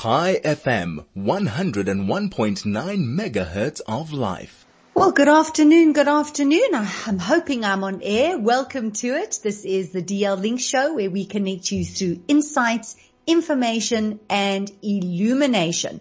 Chai FM 101.9 megahertz of life. Well, good afternoon. Good afternoon. I'm hoping I'm on air. Welcome to it. This is the DL Link show where we connect you through insights, information and illumination.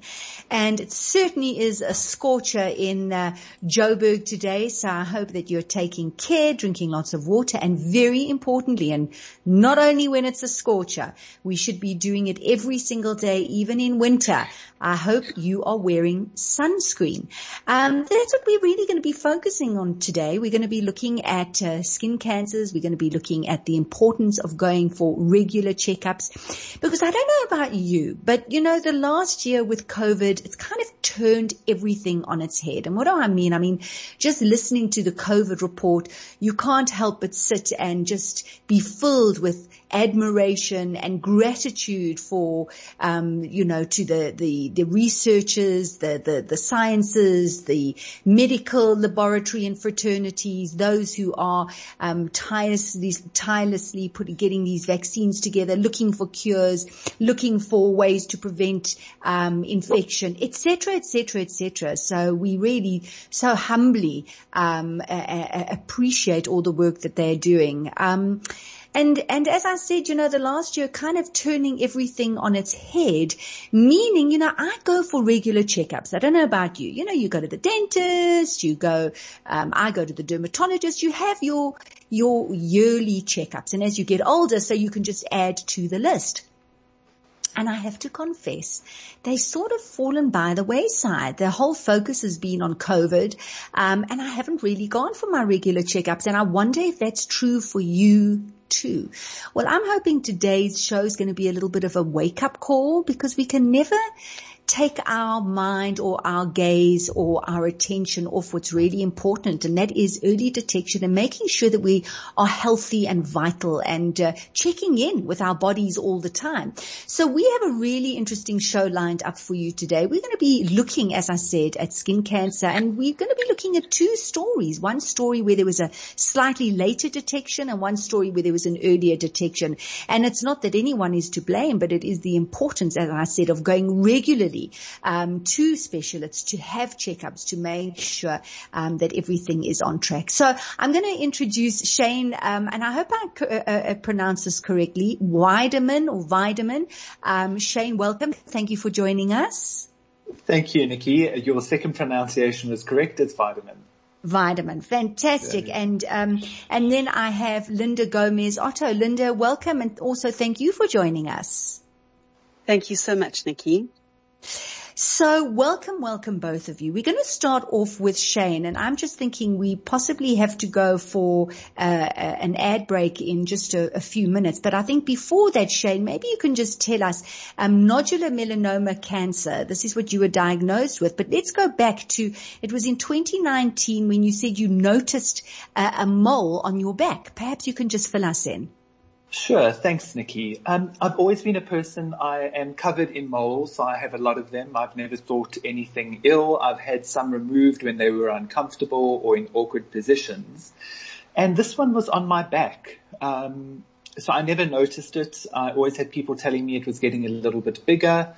And it certainly is a scorcher in uh, Joburg today. So I hope that you're taking care, drinking lots of water and very importantly, and not only when it's a scorcher, we should be doing it every single day, even in winter. I hope you are wearing sunscreen. Um, that's what we're really going to be focusing on today. We're going to be looking at uh, skin cancers. We're going to be looking at the importance of going for regular checkups because I don't know about you, but you know, the last year with COVID, it's kind of turned everything on its head. And what do I mean? I mean, just listening to the COVID report, you can't help but sit and just be filled with admiration and gratitude for, um, you know, to the, the, the researchers, the, the, the sciences, the medical laboratory and fraternities, those who are, um, tirelessly, tirelessly putting, getting these vaccines together, looking for cures, looking for ways to prevent, um, infection, etc., etc., etc. So we really so humbly, um, a- a- appreciate all the work that they're doing. Um, and, and as I said, you know, the last year kind of turning everything on its head, meaning, you know, I go for regular checkups. I don't know about you. You know, you go to the dentist, you go, um, I go to the dermatologist, you have your, your yearly checkups. And as you get older, so you can just add to the list. And I have to confess, they sort of fallen by the wayside. The whole focus has been on COVID, um, and I haven't really gone for my regular checkups. And I wonder if that's true for you too. Well, I'm hoping today's show is going to be a little bit of a wake up call because we can never take our mind or our gaze or our attention off what's really important and that is early detection and making sure that we are healthy and vital and uh, checking in with our bodies all the time. So we have a really interesting show lined up for you today. We're going to be looking, as I said, at skin cancer and we're going to be looking at two stories. One story where there was a slightly later detection and one story where there was an earlier detection. And it's not that anyone is to blame, but it is the importance, as I said, of going regularly um, to specialists to have checkups to make sure um, that everything is on track. So I'm going to introduce Shayne, um, and I hope I uh, uh, pronounce this correctly, Weideman or Weideman. Um, Shayne, welcome. Thank you for joining us. Thank you, Nikki. Your second pronunciation is correct. It's Weideman. Weideman, fantastic, yeah. and um, and then I have Linda Gomes Otto. Linda, welcome, and also thank you for joining us. Thank you so much, Nikki. So welcome, welcome both of you. We're going to start off with Shayne and I'm just thinking we possibly have to go for uh, an ad break in just a, a, few minutes. But I think before that, Shayne, maybe you can just tell us um, nodular melanoma cancer. This is what you were diagnosed with. But let's go back to, it was in 2019 when you said you noticed uh, a mole on your back. Perhaps you can just fill us in. Sure. Thanks, Nikki. Um, I've always been a person, I am covered in moles. I have a lot of them. I've never thought anything ill. I've had some removed when they were uncomfortable or in awkward positions. And this one was on my back. Um, so I never noticed it. I always had people telling me it was getting a little bit bigger.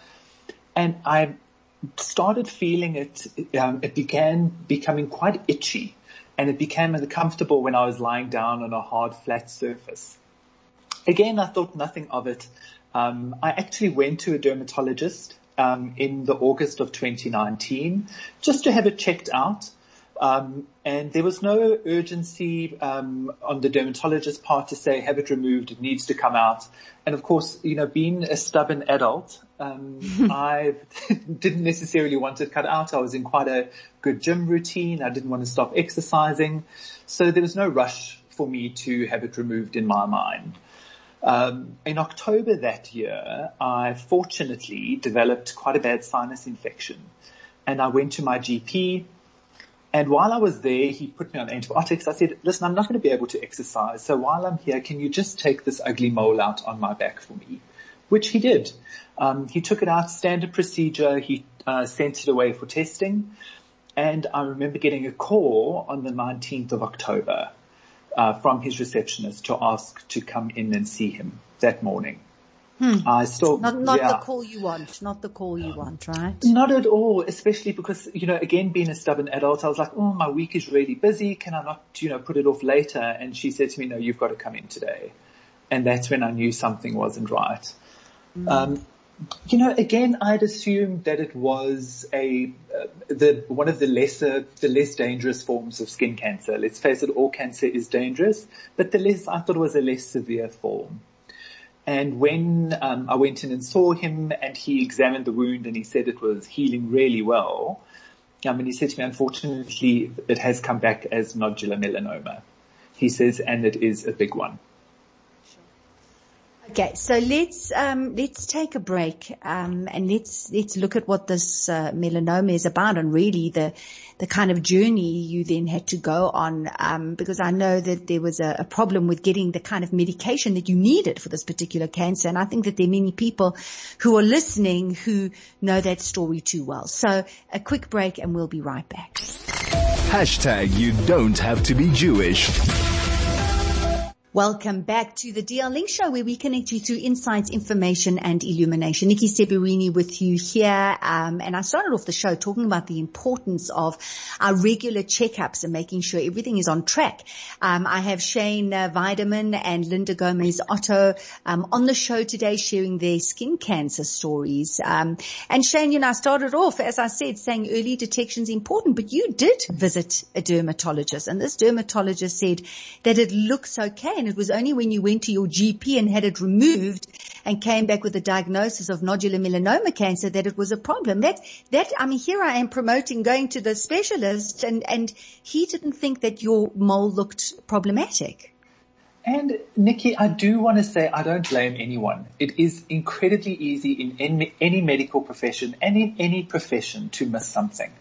And I started feeling it, um, it began becoming quite itchy and it became uncomfortable when I was lying down on a hard flat surface. Again, I thought nothing of it. Um, I actually went to a dermatologist um, in the August of 2019 just to have it checked out. Um, and there was no urgency um, on the dermatologist's part to say have it removed, it needs to come out. And of course, you know, being a stubborn adult, um, I didn't necessarily want it cut out. I was in quite a good gym routine. I didn't want to stop exercising, so there was no rush for me to have it removed in my mind. Um, in October that year, I fortunately developed quite a bad sinus infection and I went to my GP and while I was there, he put me on antibiotics. I said, listen, I'm not going to be able to exercise. So while I'm here, can you just take this ugly mole out on my back for me? Which he did. Um, he took it out, standard procedure. He uh, sent it away for testing. And I remember getting a call on the 19th of October uh, from his receptionist to ask to come in and see him that morning. Hmm. I still Not, not yeah. the call you want, not the call you want, right? Not at all, especially because, you know, again, being a stubborn adult, I was like, oh, my week is really busy. Can I not, you know, put it off later? And she said to me, no, you've got to come in today. And that's when I knew something wasn't right. Um, you know, again, I'd assumed that it was a, uh, the, one of the lesser, the less dangerous forms of skin cancer. Let's face it, all cancer is dangerous, but the less, I thought it was a less severe form. And when um, I went in and saw him and he examined the wound and he said it was healing really well, um, and he said to me, unfortunately, it has come back as nodular melanoma. He says, and it is a big one. Okay, so let's um, let's take a break um, and let's let's look at what this uh, melanoma is about and really the the kind of journey you then had to go on um, because I know that there was a, a, problem with getting the kind of medication that you needed for this particular cancer and I think that there are many people who are listening who know that story too well. So a quick break and we'll be right back. Hashtag you don't have to be Jewish. Welcome back to the DL Link Show where we connect you through insights, information and illumination. Nikki Seberin with you here. Um, and I started off the show talking about the importance of our regular checkups and making sure everything is on track. Um, I have Shayne uh, Weideman and Linda Gomes Otto um, on the show today sharing their skin cancer stories. Um, and Shayne, you know, I started off, as I said, saying early detection is important, but you did visit a dermatologist and this dermatologist said that it looks okay it was only when you went to your GP and had it removed and came back with a diagnosis of nodular melanoma cancer that it was a problem. That, that, I mean, here I am promoting going to the specialist and, and he didn't think that your mole looked problematic. And Nikki, I do want to say I don't blame anyone. It is incredibly easy in any, any medical profession and in any profession to miss something.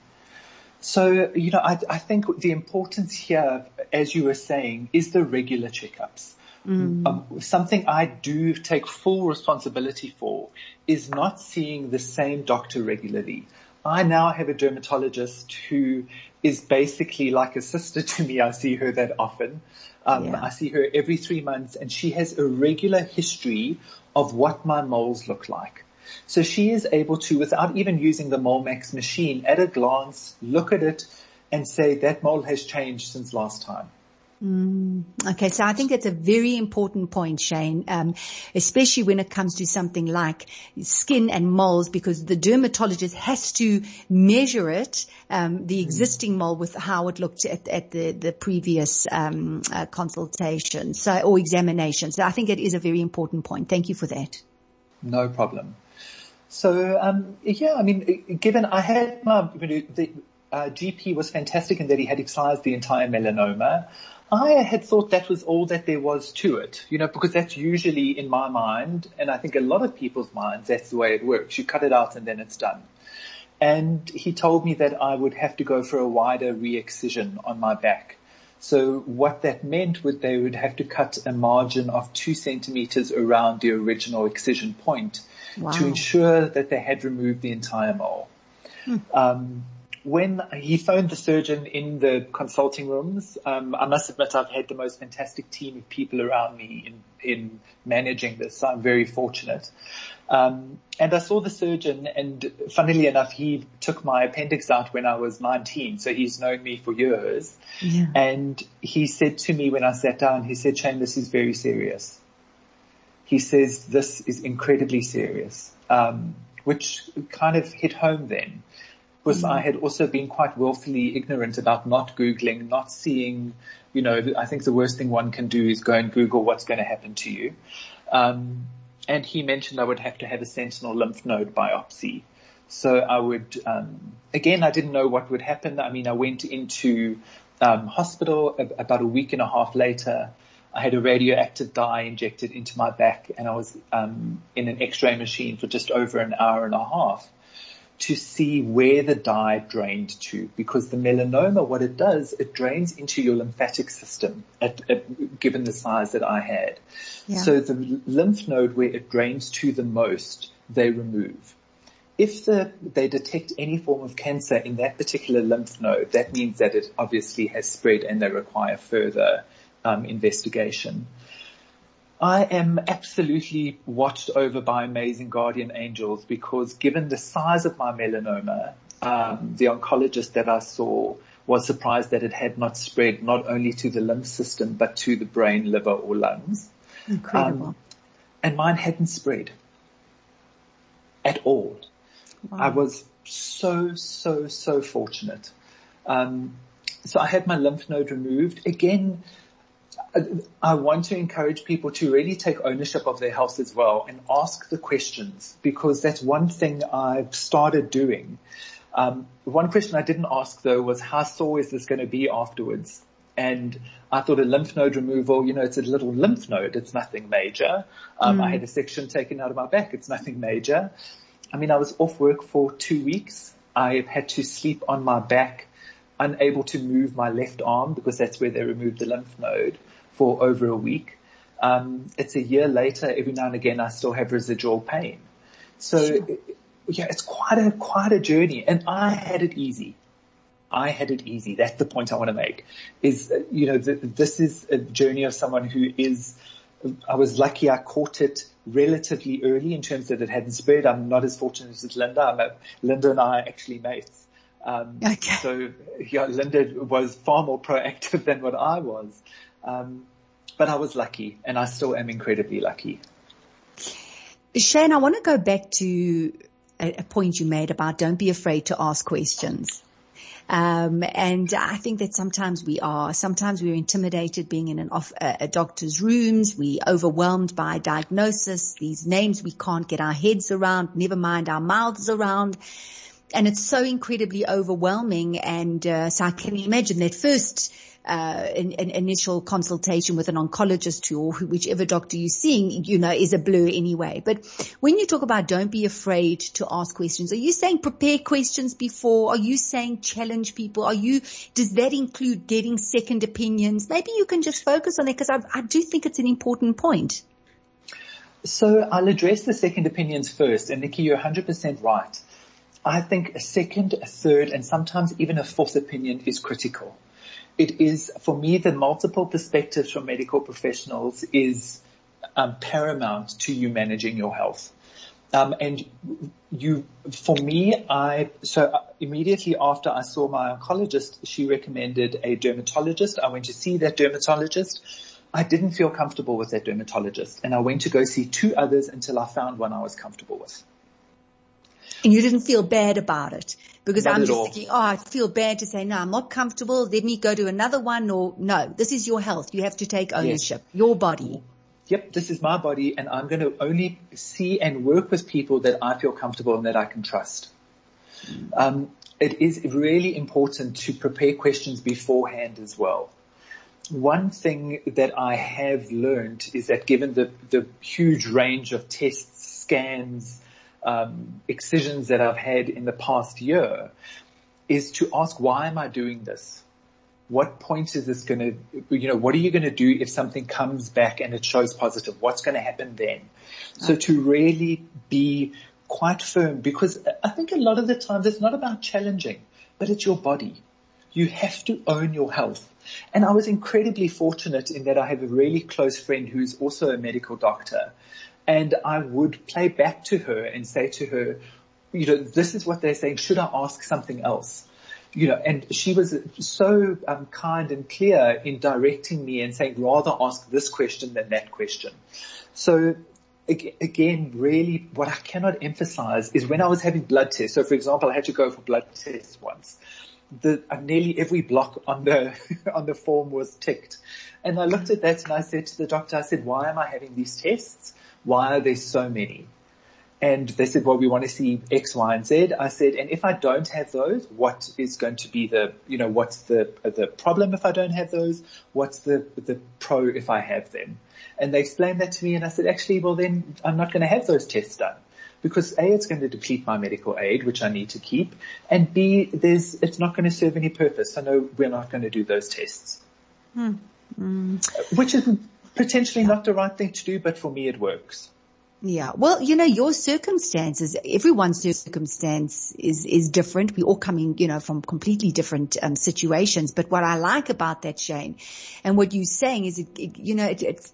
So, you know, I, I, think the importance here, as you were saying, is the regular checkups. Mm. Um, something I do take full responsibility for is not seeing the same doctor regularly. I now have a dermatologist who is basically like a sister to me. I see her that often. Um, yeah. I see her every three months and she has a regular history of what my moles look like. So she is able to, without even using the MoleMax machine, at a glance, look at it and say that mole has changed since last time. Mm, okay, so I think that's a very important point, Shayne, um, especially when it comes to something like skin and moles, because the dermatologist has to measure it, um, the existing mole with how it looked at, at the, the previous um, uh, consultation, so or examination. So I think it is a very important point. Thank you for that. No problem. So um, yeah, I mean, given I had my the uh, GP was fantastic in that he had excised the entire melanoma. I had thought that was all that there was to it, you know, because that's usually in my mind, and I think a lot of people's minds, that's the way it works. You cut it out and then it's done. And he told me that I would have to go for a wider re-excision on my back. So what that meant would they would have to cut a margin of two centimeters around the original excision point wow. to ensure that they had removed the entire mole. Hmm. Um, when he phoned the surgeon in the consulting rooms, um, I must admit I've had the most fantastic team of people around me in, in managing this. I'm very fortunate. Um, and I saw the surgeon and funnily enough, he took my appendix out when I was 19. So he's known me for years. Yeah. And he said to me when I sat down, he said, Shayne, this is very serious. He says, this is incredibly serious. Um, which kind of hit home then because mm. I had also been quite willfully ignorant about not Googling, not seeing, you know, I think the worst thing one can do is go and Google what's going to happen to you. Um, and he mentioned I would have to have a sentinel lymph node biopsy. So I would, um, again, I didn't know what would happen. I mean, I went into um, hospital about a week and a half later. I had a radioactive dye injected into my back and I was um, in an x-ray machine for just over an hour and a half to see where the dye drained to because the melanoma, what it does, it drains into your lymphatic system at, at, given the size that I had. Yeah. So the lymph node where it drains to the most, they remove. If the, they detect any form of cancer in that particular lymph node, that means that it obviously has spread and they require further um, investigation. I am absolutely watched over by amazing guardian angels because given the size of my melanoma, um, the oncologist that I saw was surprised that it had not spread not only to the lymph system but to the brain, liver or lungs. Incredible. Um, and mine hadn't spread at all. Wow. I was so, so, so fortunate. Um, so I had my lymph node removed. Again, I want to encourage people to really take ownership of their health as well and ask the questions because that's one thing I've started doing. Um, one question I didn't ask though was how sore is this going to be afterwards? And I thought a lymph node removal, you know, it's a little lymph node. It's nothing major. Um, mm. I had a section taken out of my back. It's nothing major. I mean, I was off work for two weeks. I had to sleep on my back, unable to move my left arm because that's where they removed the lymph node for over a week. Um, it's a year later, every now and again, I still have residual pain. So yeah, it's quite a, quite a journey and I had it easy. I had it easy. That's the point I want to make is, you know, the, this is a journey of someone who is, I was lucky I caught it relatively early in terms that it hadn't spread. I'm not as fortunate as Linda. I'm a, Linda and I are actually mates. Um, okay. so yeah, Linda was far more proactive than what I was. Um, but I was lucky and I still am incredibly lucky. Shayne, I want to go back to a, a point you made about don't be afraid to ask questions. Um, and I think that sometimes we are, sometimes we're intimidated being in an off, uh, a doctor's rooms. We overwhelmed by diagnosis, these names we can't get our heads around, never mind our mouths around and it's so incredibly overwhelming. And uh, so I can imagine that first uh, an, initial consultation with an oncologist or whichever doctor you're seeing, you know, is a blur anyway. But when you talk about don't be afraid to ask questions, are you saying prepare questions before? Are you saying challenge people? Are you, does that include getting second opinions? Maybe you can just focus on that because I, I do think it's an important point. So I'll address the second opinions first. And Nikki, you're 100% right. I think a second, a third, and sometimes even a fourth opinion is critical. It is, for me, the multiple perspectives from medical professionals is um, paramount to you managing your health. Um, and you, for me, I, so uh, immediately after I saw my oncologist, she recommended a dermatologist. I went to see that dermatologist. I didn't feel comfortable with that dermatologist and I went to go see two others until I found one I was comfortable with. And you didn't feel bad about it because not I'm just all. thinking, oh, I feel bad to say, no, I'm not comfortable. Let me go to another one or no, this is your health. You have to take ownership, yes. your body. Yep, this is my body and I'm going to only see and work with people that I feel comfortable and that I can trust. Mm. Um, it is really important to prepare questions beforehand as well. One thing that I have learned is that given the, the huge range of tests, scans, um, excisions that I've had in the past year is to ask, why am I doing this? What point is this going to, you know, what are you going to do if something comes back and it shows positive? What's going to happen then? So to really be quite firm because I think a lot of the times it's not about challenging, but it's your body. You have to own your health. And I was incredibly fortunate in that I have a really close friend who's also a medical doctor and I would play back to her and say to her, you know, this is what they're saying. Should I ask something else? You know, and she was so um, kind and clear in directing me and saying, rather ask this question than that question. So again, really what I cannot emphasize is when I was having blood tests. So for example, I had to go for blood tests once. The, uh, nearly every block on the, on the form was ticked. And I looked at that and I said to the doctor, I said, why am I having these tests? Why are there so many? And they said, well, we want to see X, Y, and Z. I said, and if I don't have those, what is going to be the, you know, what's the, the problem if I don't have those? What's the, the pro if I have them? And they explained that to me and I said, actually, well then I'm not going to have those tests done because A, it's going to deplete my medical aid, which I need to keep, and B, there's, it's not going to serve any purpose. So no, we're not going to do those tests. Hmm. Mm. Which is potentially not the right thing to do, but for me it works. Yeah. Well, you know, your circumstances, everyone's circumstance is, is different. We all coming, you know, from completely different um, situations. But what I like about that, Shayne, and what you're saying is, it, it, you know, it, it's,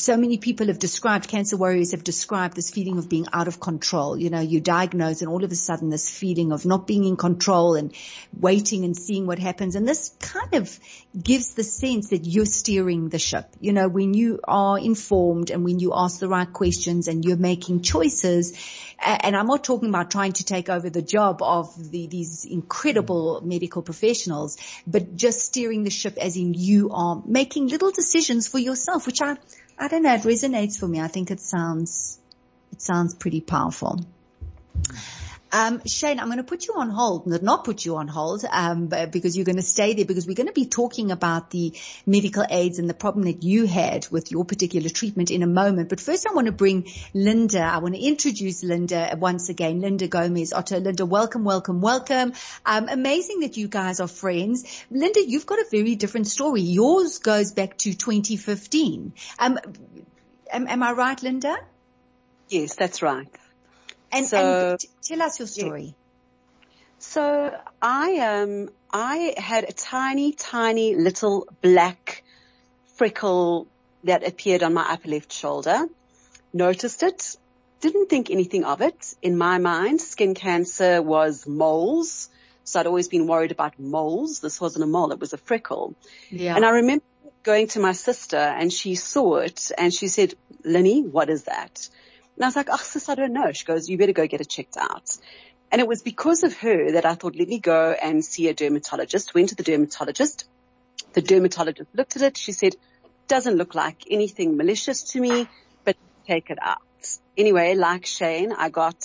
so many people have described, cancer warriors have described this feeling of being out of control. You know, you diagnose and all of a sudden this feeling of not being in control and waiting and seeing what happens. And this kind of gives the sense that you're steering the ship. You know, when you are informed and when you ask the right questions and you're making choices, and I'm not talking about trying to take over the job of the, these incredible medical professionals, but just steering the ship as in you are making little decisions for yourself, which I, I don't know, it resonates for me. I think it sounds, it sounds pretty powerful. Um, Shayne, I'm going to put you on hold, not put you on hold, um, because you're going to stay there because we're going to be talking about the medical aids and the problem that you had with your particular treatment in a moment. But first I want to bring Linda. I want to introduce Linda once again. Linda Gomes Otto. Linda, welcome, welcome, welcome. Um, amazing that you guys are friends. Linda, you've got a very different story. Yours goes back to 2015. Um, am, am I right, Linda? Yes, that's right. And, so, and tell us your story. So I um I had a tiny, tiny little black freckle that appeared on my upper left shoulder. Noticed it, didn't think anything of it. In my mind, skin cancer was moles. So I'd always been worried about moles. This wasn't a mole, it was a freckle. Yeah. And I remember going to my sister and she saw it and she said, Lenny, what is that? And I was like, oh, sis, I don't know. She goes, you better go get it checked out. And it was because of her that I thought, let me go and see a dermatologist. Went to the dermatologist. The dermatologist looked at it. She said, doesn't look like anything malicious to me, but take it out. Anyway, like Shayne, I got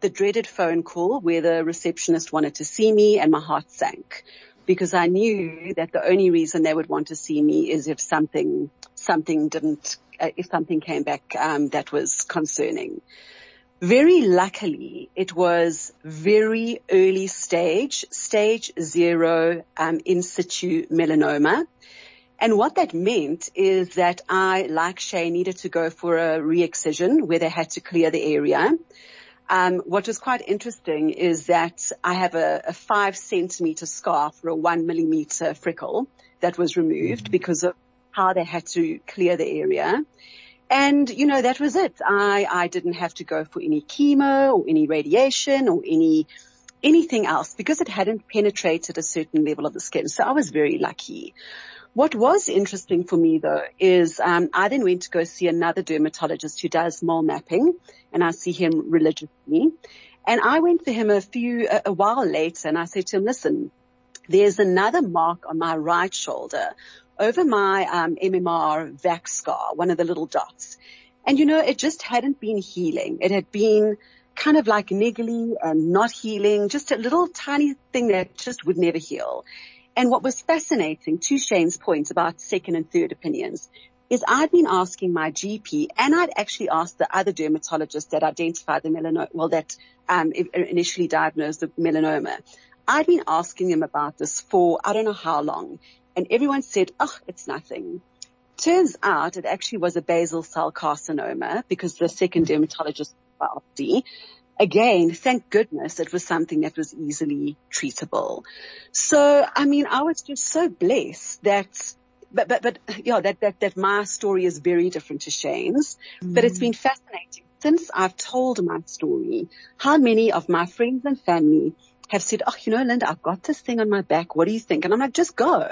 the dreaded phone call where the receptionist wanted to see me and my heart sank because I knew that the only reason they would want to see me is if something, something didn't if something came back um, that was concerning. Very luckily, it was very early stage, stage zero um, in situ melanoma. And what that meant is that I, like Shay, needed to go for a re-excision where they had to clear the area. Um, what was quite interesting is that I have a, a five centimeter scar for a one millimeter freckle that was removed mm-hmm. because of how they had to clear the area. And, you know, that was it. I, I didn't have to go for any chemo or any radiation or any, anything else because it hadn't penetrated a certain level of the skin. So I was very lucky. What was interesting for me though is um, I then went to go see another dermatologist who does mole mapping and I see him religiously. And I went for him a few, a, a while later and I said to him, listen, there's another mark on my right shoulder over my um, MMR vac scar, one of the little dots. And you know, it just hadn't been healing. It had been kind of like niggly and not healing, just a little tiny thing that just would never heal. And what was fascinating to Shayne's point about second and third opinions is I'd been asking my GP and I'd actually asked the other dermatologist that identified the melanoma, well, that um, initially diagnosed the melanoma. I'd been asking him about this for I don't know how long and everyone said, oh, it's nothing. Turns out it actually was a basal cell carcinoma because the second dermatologist biopsy. Again, thank goodness it was something that was easily treatable. So, I mean, I was just so blessed that but, but, but, yeah, that, that, that my story is very different to Shayne's, mm. but it's been fascinating since I've told my story, how many of my friends and family have said, oh, you know, Linda, I've got this thing on my back. What do you think? And I'm like, just go.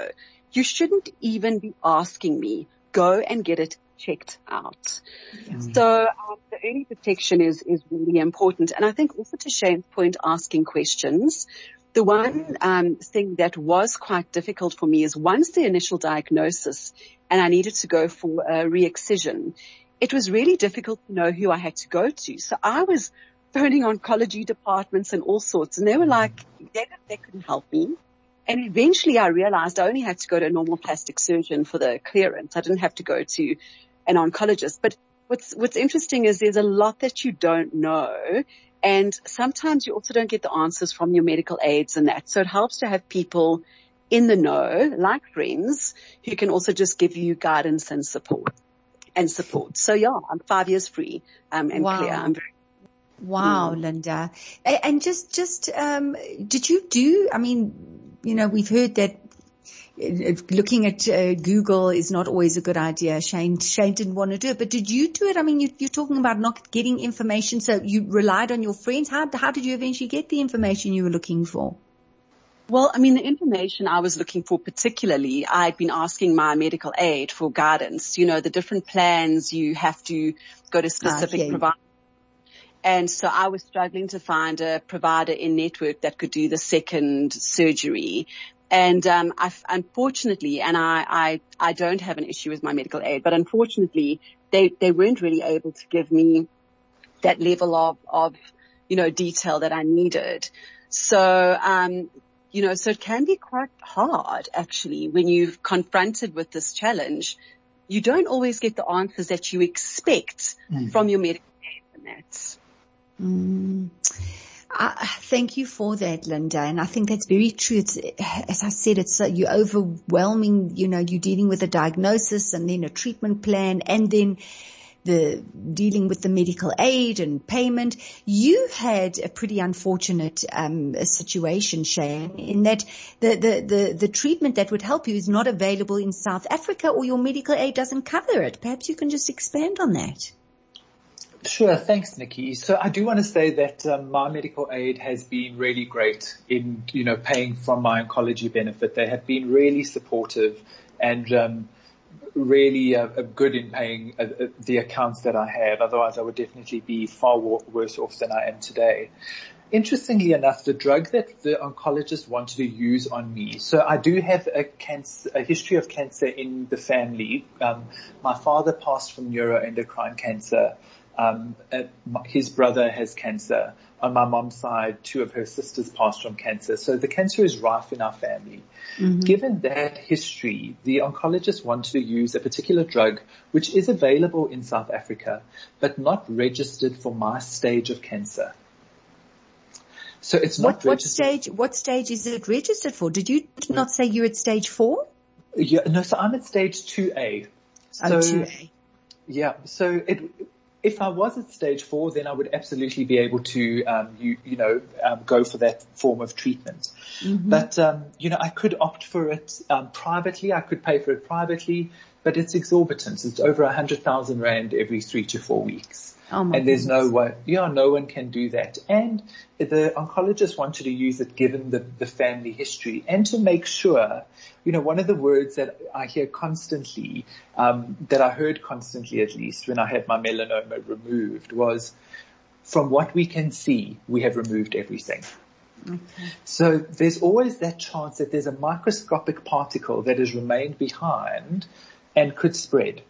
You shouldn't even be asking me. Go and get it checked out. Yeah. So um, the early detection is, is really important. And I think also to Shayne's point, asking questions. The one um, thing that was quite difficult for me is once the initial diagnosis and I needed to go for a re-excision, it was really difficult to know who I had to go to. So I was phoning oncology departments and all sorts. And they were like, they, they couldn't help me. And eventually I realized I only had to go to a normal plastic surgeon for the clearance. I didn't have to go to an oncologist. But what's, what's interesting is there's a lot that you don't know. And sometimes you also don't get the answers from your medical aids and that. So it helps to have people in the know, like friends, who can also just give you guidance and support and support. So yeah, I'm five years free, um, and wow. clear. I'm very Wow, mm. Linda. And just, just, um, did you do, I mean, you know, we've heard that looking at uh, Google is not always a good idea. Shayne, Shayne didn't want to do it, but did you do it? I mean, you, are talking about not getting information, so you relied on your friends. How, how did you eventually get the information you were looking for? Well, I mean, the information I was looking for particularly, I'd been asking my medical aid for guidance. You know, the different plans you have to go to ah, specific uh, providers. And so I was struggling to find a provider in network that could do the second surgery. And um, I, unfortunately, and I, I, I don't have an issue with my medical aid, but unfortunately, they, they weren't really able to give me that level of, of, you know, detail that I needed. So, um, you know, so it can be quite hard actually when you're confronted with this challenge. You don't always get the answers that you expect mm. from your medical aid and. Mm. Uh, thank you for that, Linda. And I think that's very true. It's, as I said, it's uh, you're overwhelming, you know, you're dealing with a diagnosis and then a treatment plan and then the dealing with the medical aid and payment. You had a pretty unfortunate um, situation, Shayne, in that the, the, the, the treatment that would help you is not available in South Africa or your medical aid doesn't cover it. Perhaps you can just expand on that. Sure. Thanks, Nikki. So I do want to say that um, my medical aid has been really great in, you know, paying from my oncology benefit. They have been really supportive and um, really uh, good in paying uh, uh, the accounts that I have. Otherwise, I would definitely be far worse off than I am today. Interestingly enough, the drug that the oncologist wanted to use on me. So I do have a cancer, a history of cancer in the family. Um, my father passed from neuroendocrine cancer um, uh, his brother has cancer. On my mom's side, two of her sisters passed from cancer. So the cancer is rife in our family. Mm-hmm. Given that history, the oncologist wanted to use a particular drug which is available in South Africa, but not registered for my stage of cancer. So it's not what, what stage, what stage is it registered for? Did you not say you're at stage four? Yeah, no, so I'm at stage 2A. So, oh, 2A. Yeah, so it, if I was at stage four, then I would absolutely be able to, um, you, you know, um, go for that form of treatment. Mm-hmm. But, um, you know, I could opt for it um, privately. I could pay for it privately, but it's exorbitant. It's over a hundred thousand rand every three to four weeks. Oh and there's goodness. no way, yeah, no one can do that. And the oncologist wanted to use it given the, the family history and to make sure, you know, one of the words that I hear constantly, um, that I heard constantly at least when I had my melanoma removed was, from what we can see, we have removed everything. Okay. So there's always that chance that there's a microscopic particle that has remained behind and could spread.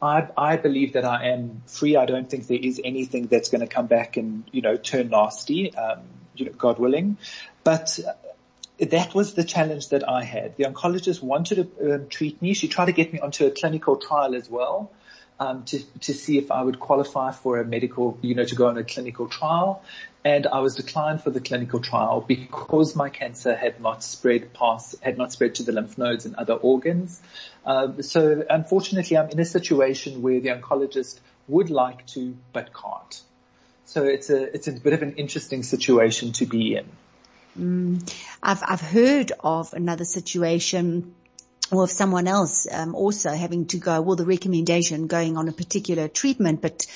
I, I believe that I am free. I don't think there is anything that's going to come back and, you know, turn nasty, um, you know, God willing. But that was the challenge that I had. The oncologist wanted to um, treat me. She tried to get me onto a clinical trial as well. Um, to to see if I would qualify for a medical, you know, to go on a clinical trial, and I was declined for the clinical trial because my cancer had not spread past, had not spread to the lymph nodes and other organs. Um, so unfortunately, I'm in a situation where the oncologist would like to but can't. So it's a it's a bit of an interesting situation to be in. Mm, I've I've heard of another situation or of someone else um, also having to go, well, the recommendation going on a particular treatment, but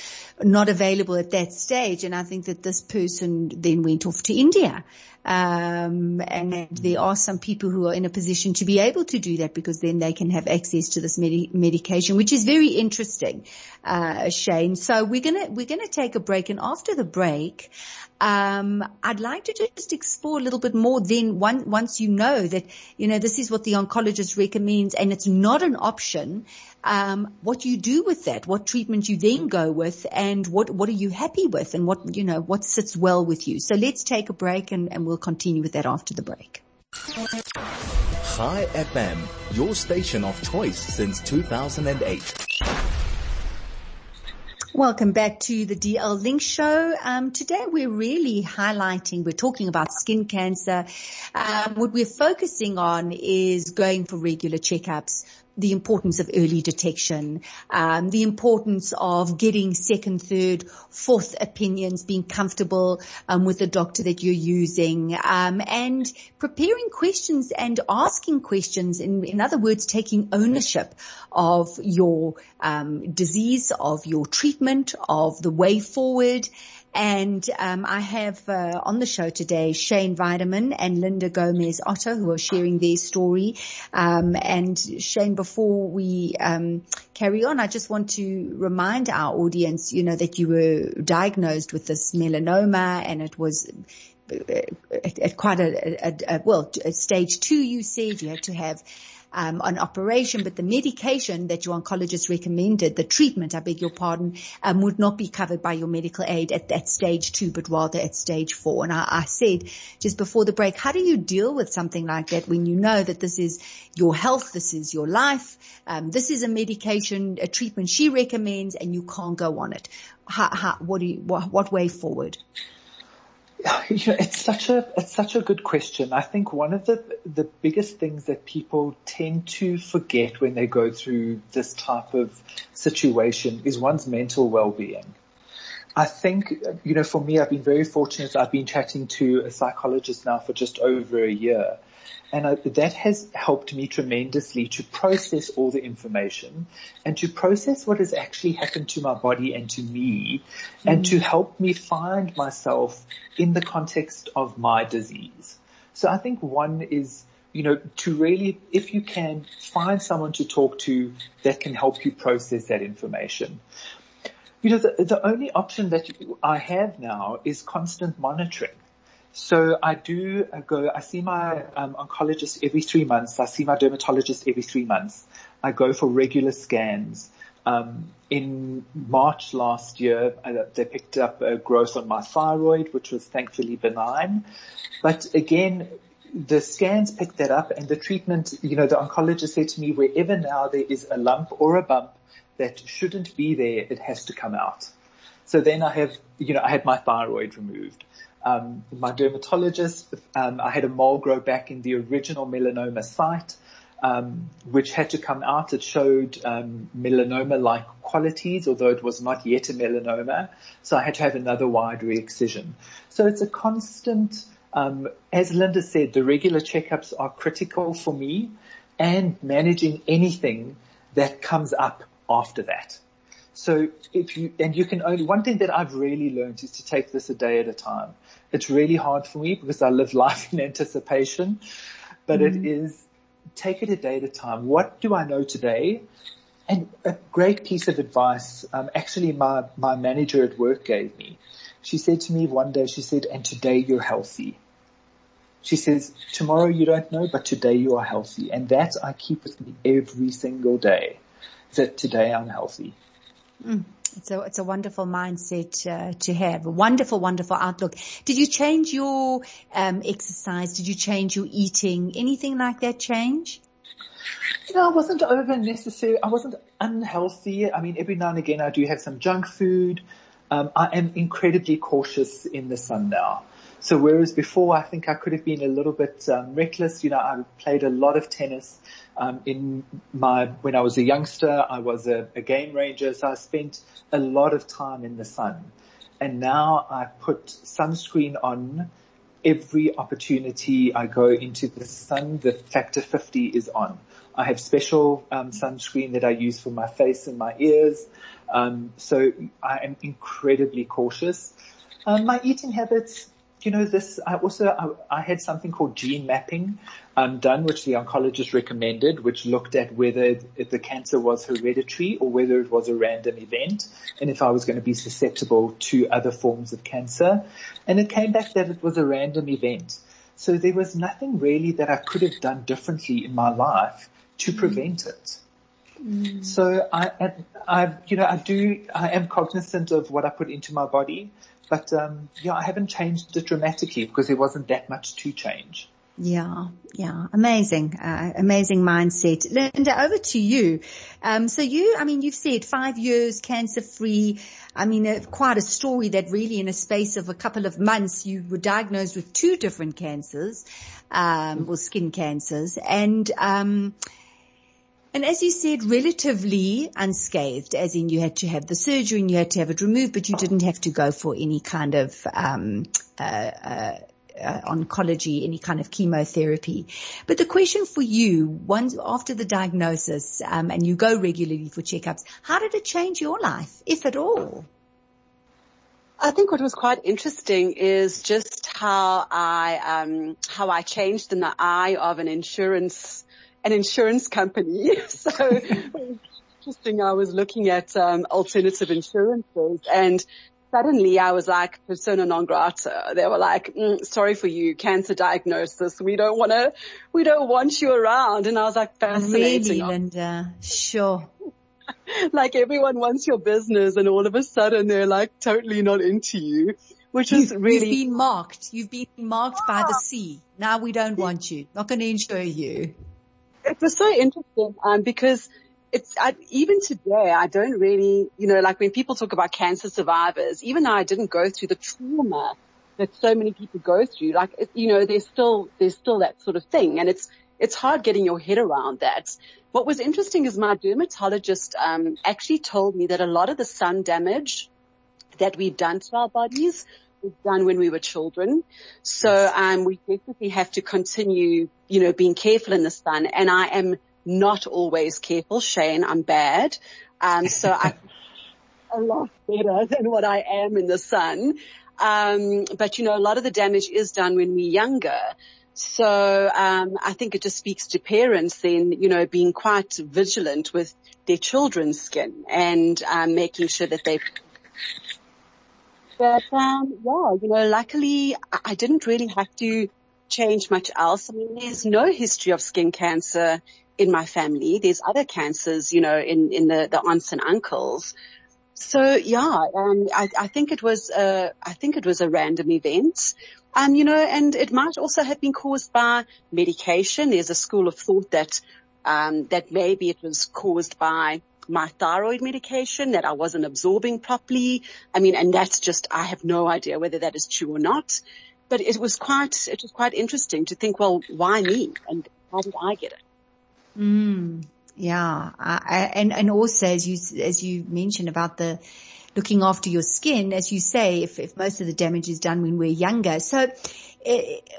not available at that stage. And I think that this person then went off to India. Um, and there are some people who are in a position to be able to do that because then they can have access to this medi- medication, which is very interesting, uh, Shayne. So we're gonna we're gonna take a break, and after the break, um, I'd like to just explore a little bit more then one, once you know that, you know, this is what the oncologist recommends and it's not an option, um, what you do with that, what treatment you then go with and what, what are you happy with and what, you know, what sits well with you. So let's take a break and, and we'll continue with that after the break. Chai FM, your station of choice since 2008. Welcome back to the DL Link Show. Um, today we're really highlighting, we're talking about skin cancer. Um, what we're focusing on is going for regular checkups, the importance of early detection, um, the importance of getting second, third, fourth opinions, being comfortable um, with the doctor that you're using, um, and preparing questions and asking questions. In, in other words, taking ownership of your um, disease, of your treatment, of the way forward. And um, I have uh, on the show today Shayne Weideman and Linda Gomes Otto who are sharing their story. Um, and Shayne, before we um, carry on, I just want to remind our audience, you know, that you were diagnosed with this melanoma, and it was at, at quite a, a, a well, stage two. You said you had to have um, an operation, but the medication that your oncologist recommended, the treatment, I beg your pardon, um, would not be covered by your medical aid at that stage two, but rather at stage four. And I, I said just before the break, how do you deal with something like that when you know that this is your health, this is your life, um, this is a medication, a treatment she recommends, and you can't go on it? How, how, what do you, what, what way forward? You know, it's such a it's such a good question. I think one of the the biggest things that people tend to forget when they go through this type of situation is one's mental well-being. I think, you know, for me, I've been very fortunate. I've been chatting to a psychologist now for just over a year. And I, that has helped me tremendously to process all the information and to process what has actually happened to my body and to me mm. and to help me find myself in the context of my disease. So I think one is, you know, to really, if you can find someone to talk to that can help you process that information. You know, the, the only option that I have now is constant monitoring. So I do go, I see my um, oncologist every three months. I see my dermatologist every three months. I go for regular scans. Um, in March last year, uh, they picked up a growth on my thyroid, which was thankfully benign. But again, the scans picked that up and the treatment, you know, the oncologist said to me, wherever now there is a lump or a bump that shouldn't be there, it has to come out. So then I have, you know, I had my thyroid removed. Um, my dermatologist, um, I had a mole grow back in the original melanoma site, um, which had to come out. It showed um, melanoma-like qualities, although it was not yet a melanoma. So I had to have another wide re-excision. So it's a constant. Um, as Linda said, the regular checkups are critical for me, and managing anything that comes up after that. So if you, and you can only, one thing that I've really learned is to take this a day at a time. It's really hard for me because I live life in anticipation, but mm-hmm. it is take it a day at a time. What do I know today? And a great piece of advice, um, actually my, my manager at work gave me. She said to me one day, she said, and today you're healthy. She says, tomorrow you don't know, but today you are healthy. And that I keep with me every single day, that today I'm healthy. Mm. It's a, it's a wonderful mindset uh, to have. A wonderful, wonderful outlook. Did you change your um, exercise? Did you change your eating? Anything like that change? No, I wasn't over necessary. I wasn't unhealthy. I mean, every now and again I do have some junk food. Um, I am incredibly cautious in the sun now. So whereas before I think I could have been a little bit um, reckless, you know, I played a lot of tennis. Um, in my when I was a youngster, I was a, a game ranger, so I spent a lot of time in the sun. And now I put sunscreen on every opportunity I go into the sun. The factor 50 is on. I have special um, sunscreen that I use for my face and my ears. Um, so I am incredibly cautious. Um, my eating habits, you know, this, I also, I, I had something called gene mapping, um, done, which the oncologist recommended, which looked at whether the cancer was hereditary or whether it was a random event and if I was going to be susceptible to other forms of cancer. And it came back that it was a random event. So there was nothing really that I could have done differently in my life to prevent it. Mm. So I, I, you know, I do, I am cognizant of what I put into my body, but um, yeah, I haven't changed it dramatically because there wasn't that much to change. Yeah, yeah, amazing, uh, amazing mindset. Linda, over to you. Um, so you, I mean, you've said five years cancer free. I mean, uh, quite a story that really in a space of a couple of months you were diagnosed with two different cancers, um, or skin cancers. And, um, And as you said, relatively unscathed, as in you had to have the surgery and you had to have it removed, but you didn't have to go for any kind of um, uh, uh, uh, oncology, any kind of chemotherapy. But the question for you, once after the diagnosis, um, and you go regularly for checkups, how did it change your life, if at all? I think what was quite interesting is just how I um, how I changed in the eye of an insurance an insurance company. so interesting. I was looking at um, alternative insurances and suddenly I was like persona non grata. They were like, mm, sorry for you, cancer diagnosis. We don't want to, we don't want you around. And I was like, fascinating. Really, Linda? Sure. like everyone wants your business and all of a sudden they're like totally not into you, which is you've, really. You've been marked. You've been marked by the sea. Now we don't want you. Not going to insure you. It was so interesting, um, because it's, I, even today, I don't really, you know, like when people talk about cancer survivors, even though I didn't go through the trauma that so many people go through, like, it, you know, there's still, there's still that sort of thing. And it's, it's hard getting your head around that. What was interesting is my dermatologist um, actually told me that a lot of the sun damage that we've done to our bodies was done when we were children. So um, we definitely have to continue, you know, being careful in the sun. And I am not always careful, Shayne. I'm bad. Um, so I a lot better than what I am in the sun. Um, but you know, a lot of the damage is done when we're younger. So um, I think it just speaks to parents then, you know, being quite vigilant with their children's skin and um, making sure that they. But um, yeah, you know, luckily I didn't really have to change much else. I mean, there's no history of skin cancer in my family. There's other cancers, you know, in in the the aunts and uncles. So yeah, um, I, I think it was a, I think it was a random event. Um, you know, and it might also have been caused by medication. There's a school of thought that, um, that maybe it was caused by my thyroid medication that I wasn't absorbing properly. I mean, and that's just, I have no idea whether that is true or not, but it was quite, it was quite interesting to think, well, why me? And how did I get it? Mm, yeah. I, and, and also as you, as you mentioned about the, looking after your skin, as you say, if, if most of the damage is done when we're younger. So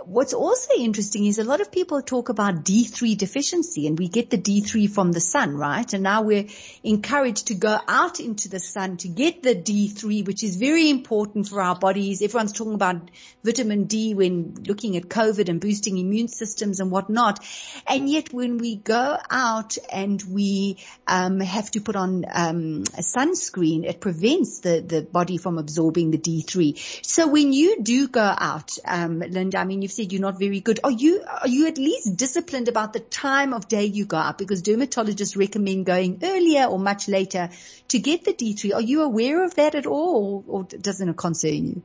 what's also interesting is a lot of people talk about D3 deficiency and we get the D3 from the sun, right? And now we're encouraged to go out into the sun to get the D3, which is very important for our bodies. Everyone's talking about vitamin D when looking at COVID and boosting immune systems and whatnot. And yet when we go out and we um, have to put on um, a sunscreen, it prevents the, the body from absorbing the D3. So when you do go out, um, Linda, I mean, you've said you're not very good. Are you, are you at least disciplined about the time of day you go out? Because dermatologists recommend going earlier or much later to get the D3. Are you aware of that at all or, or doesn't it concern you?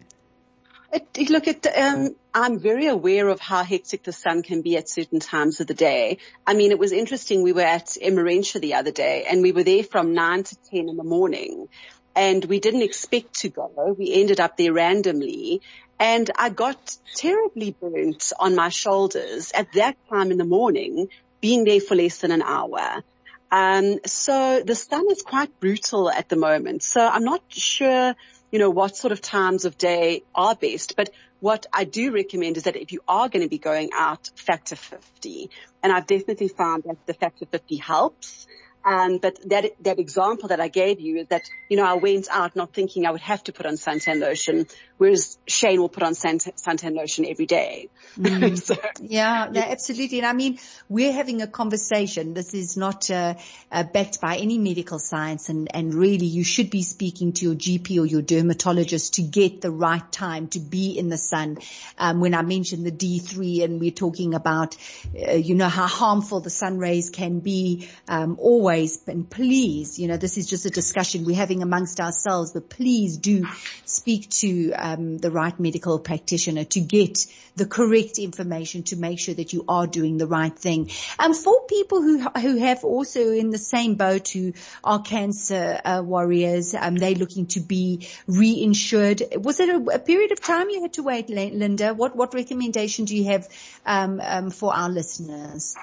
It, look, um, I'm very aware of how hectic the sun can be at certain times of the day. I mean, it was interesting. We were at Emmarentia the other day and we were there from nine to 10 in the morning and we didn't expect to go. We ended up there randomly and I got terribly burnt on my shoulders at that time in the morning, being there for less than an hour. Um, so the sun is quite brutal at the moment. So I'm not sure, you know, what sort of times of day are best, but what I do recommend is that if you are going to be going out, factor 50. And I've definitely found that the factor 50 helps. Um, but that, that example that I gave you is that, you know, I went out not thinking I would have to put on suntan lotion, whereas Shayne will put on suntan lotion every day. Mm. so, yeah, no, absolutely. And I mean, we're having a conversation. This is not, uh, uh, backed by any medical science and, and really you should be speaking to your GP or your dermatologist to get the right time to be in the sun. Um, when I mentioned the D3 and we're talking about, uh, you know, how harmful the sun rays can be, um, always always, and please, you know, this is just a discussion we're having amongst ourselves, but please do speak to um, the right medical practitioner to get the correct information to make sure that you are doing the right thing. And for people who who have also in the same boat who are cancer uh, warriors, um, they're looking to be reinsured. Was it a, a, period of time you had to wait, Linda? What what recommendation do you have um, um for our listeners?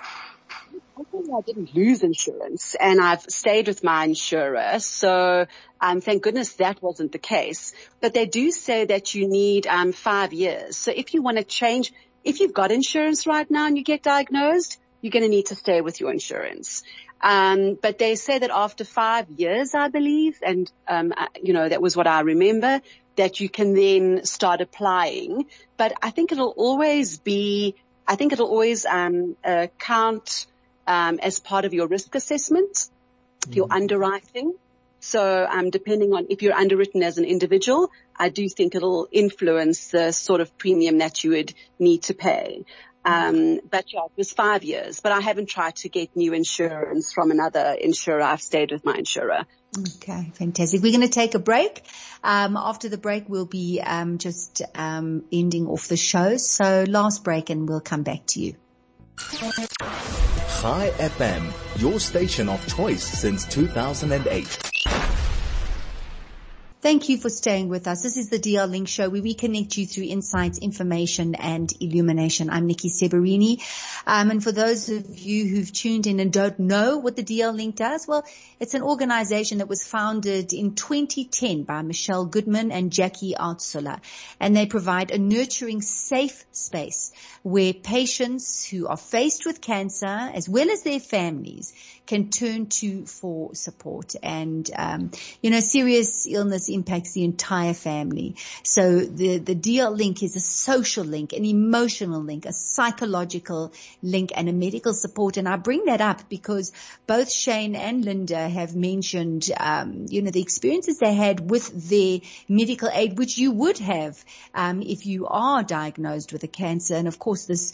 Hopefully I didn't lose insurance and I've stayed with my insurer. So, um, thank goodness that wasn't the case. But they do say that you need, um, five years. So if you want to change, if you've got insurance right now and you get diagnosed, you're going to need to stay with your insurance. Um, but they say that after five years, I believe, and, um, uh, you know, that was what I remember, that you can then start applying. But I think it'll always be, I think it'll always, um, uh, count, um, as part of your risk assessment, mm-hmm. your underwriting. So, um, depending on if you're underwritten as an individual, I do think it'll influence the sort of premium that you would need to pay. Um, but yeah, it was five years, but I haven't tried to get new insurance from another insurer. I've stayed with my insurer. Okay, fantastic. We're going to take a break. Um, after the break, we'll be um, just um, ending off the show. So last break and we'll come back to you. Chai FM, your station of choice since 2008. Thank you for staying with us. This is the DL Link Show where we connect you through insights, information and illumination. I'm Nikki Seberini. Um, and for those of you who've tuned in and don't know what the DL Link does, well, it's an organization that was founded in 2010 by Michelle Goodman and Jackie Artsula. And they provide a nurturing, safe space where patients who are faced with cancer as well as their families can turn to for support. And, um, you know, serious illness impacts the entire family. So the, the DL link is a social link, an emotional link, a psychological link and a medical support. And I bring that up because both Shayne and Linda have mentioned, um, you know, the experiences they had with their medical aid, which you would have, um, if you are diagnosed with a cancer. And of course this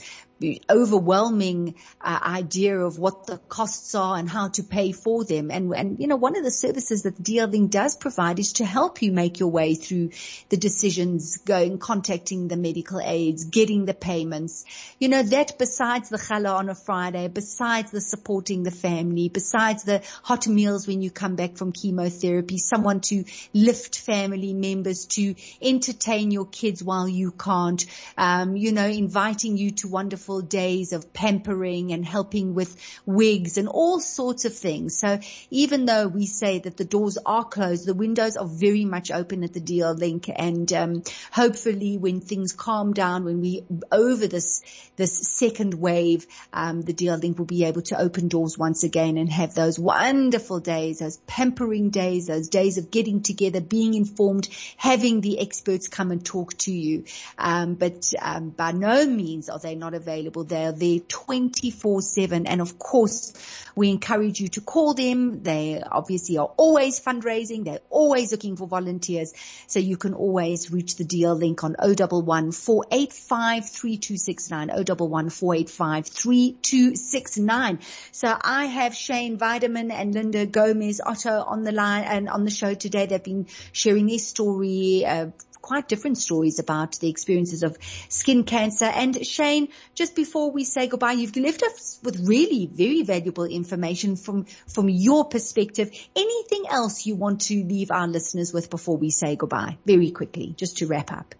overwhelming uh, idea of what the costs are and how to pay for them. And, and, you know, one of the services that the DL does provide is to help you make your way through the decisions, going, contacting the medical aids, getting the payments. You know, that besides the challah on a Friday, besides the supporting the family, besides the hot meals when you come back from chemotherapy, someone to lift family members, to entertain your kids while you can't, um, you know, inviting you to wonderful wonderful days of pampering and helping with wigs and all sorts of things. So even though we say that the doors are closed, the windows are very much open at the DL link and um, hopefully when things calm down, when we over this this second wave, um, the DL link will be able to open doors once again and have those wonderful days, those pampering days, those days of getting together, being informed, having the experts come and talk to you. Um, but um, by no means are they not available available. They are there 24 seven. And of course, we encourage you to call them. They obviously are always fundraising. They're always looking for volunteers. So you can always reach the DL link on 011 485 3269, 011 485 3269. So I have Shayne Weideman and Linda Gomes Otto on the line and on the show today. They've been sharing their story, uh, quite different stories about the experiences of skin cancer. And Shayne, just before we say goodbye, you've left us with really very valuable information from, from your perspective. Anything else you want to leave our listeners with before we say goodbye? Very quickly, just to wrap up.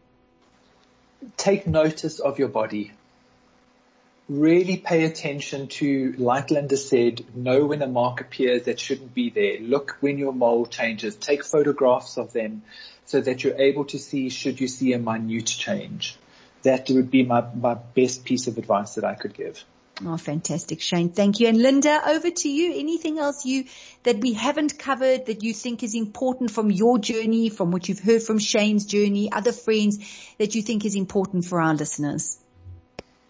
Take notice of your body really pay attention to, like Linda said, know when a mark appears that shouldn't be there. Look when your mole changes. Take photographs of them so that you're able to see should you see a minute change. That would be my, my best piece of advice that I could give. Oh, fantastic, Shayne. Thank you. And Linda, over to you. Anything else you, that we haven't covered that you think is important from your journey, from what you've heard from Shayne's journey, other friends that you think is important for our listeners?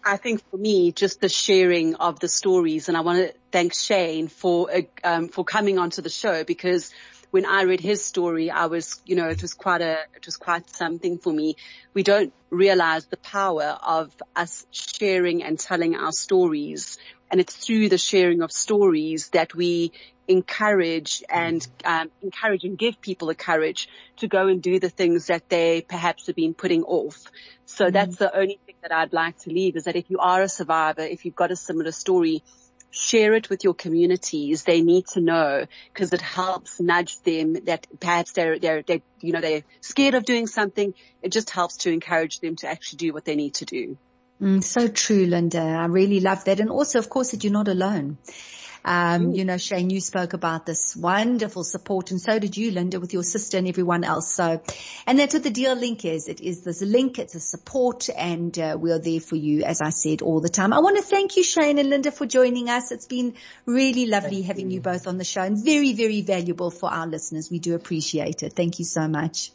I think for me, just the sharing of the stories, and I want to thank Shayne for uh, um, for coming onto the show because when I read his story, I was, you know, it was quite a, it was quite something for me. We don't realize the power of us sharing and telling our stories. And it's through the sharing of stories that we encourage and um, encourage and give people the courage to go and do the things that they perhaps have been putting off. So mm-hmm. that's the only thing that I'd like to leave is that if you are a survivor, if you've got a similar story, share it with your communities. They need to know because it helps nudge them that perhaps they're, they're, they you know, they're scared of doing something. It just helps to encourage them to actually do what they need to do. Mm, so true, Linda. I really love that. And also, of course, that you're not alone. Um, you know, Shayne, you spoke about this wonderful support and so did you, Linda, with your sister and everyone else. So, and that's what the DL link is. It is this link. It's a support and uh, we're there for you, as I said, all the time. I want to thank you, Shayne and Linda, for joining us. It's been really lovely thank having you. you both on the show and very, very valuable for our listeners. We do appreciate it. Thank you so much.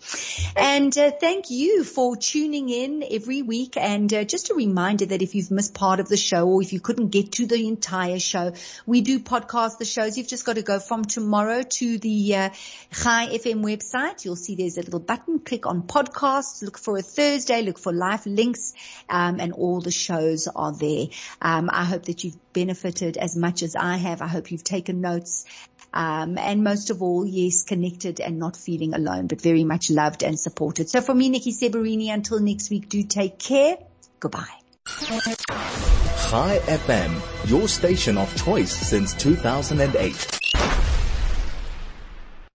And uh, thank you for tuning in every week. And uh, just a reminder that if you've missed part of the show or if you couldn't get to the entire show, we do podcast the shows. You've just got to go from tomorrow to the uh, Chai FM website. You'll see there's a little button. Click on podcasts. Look for a Thursday. Look for live links, um, and all the shows are there. Um, I hope that you've benefited as much as I have. I hope you've taken notes. Um, and most of all, yes, connected and not feeling alone, but very much loved and supported. So for me, Nikki Seberini, until next week, do take care. Goodbye. Chai FM, your station of choice since 2008.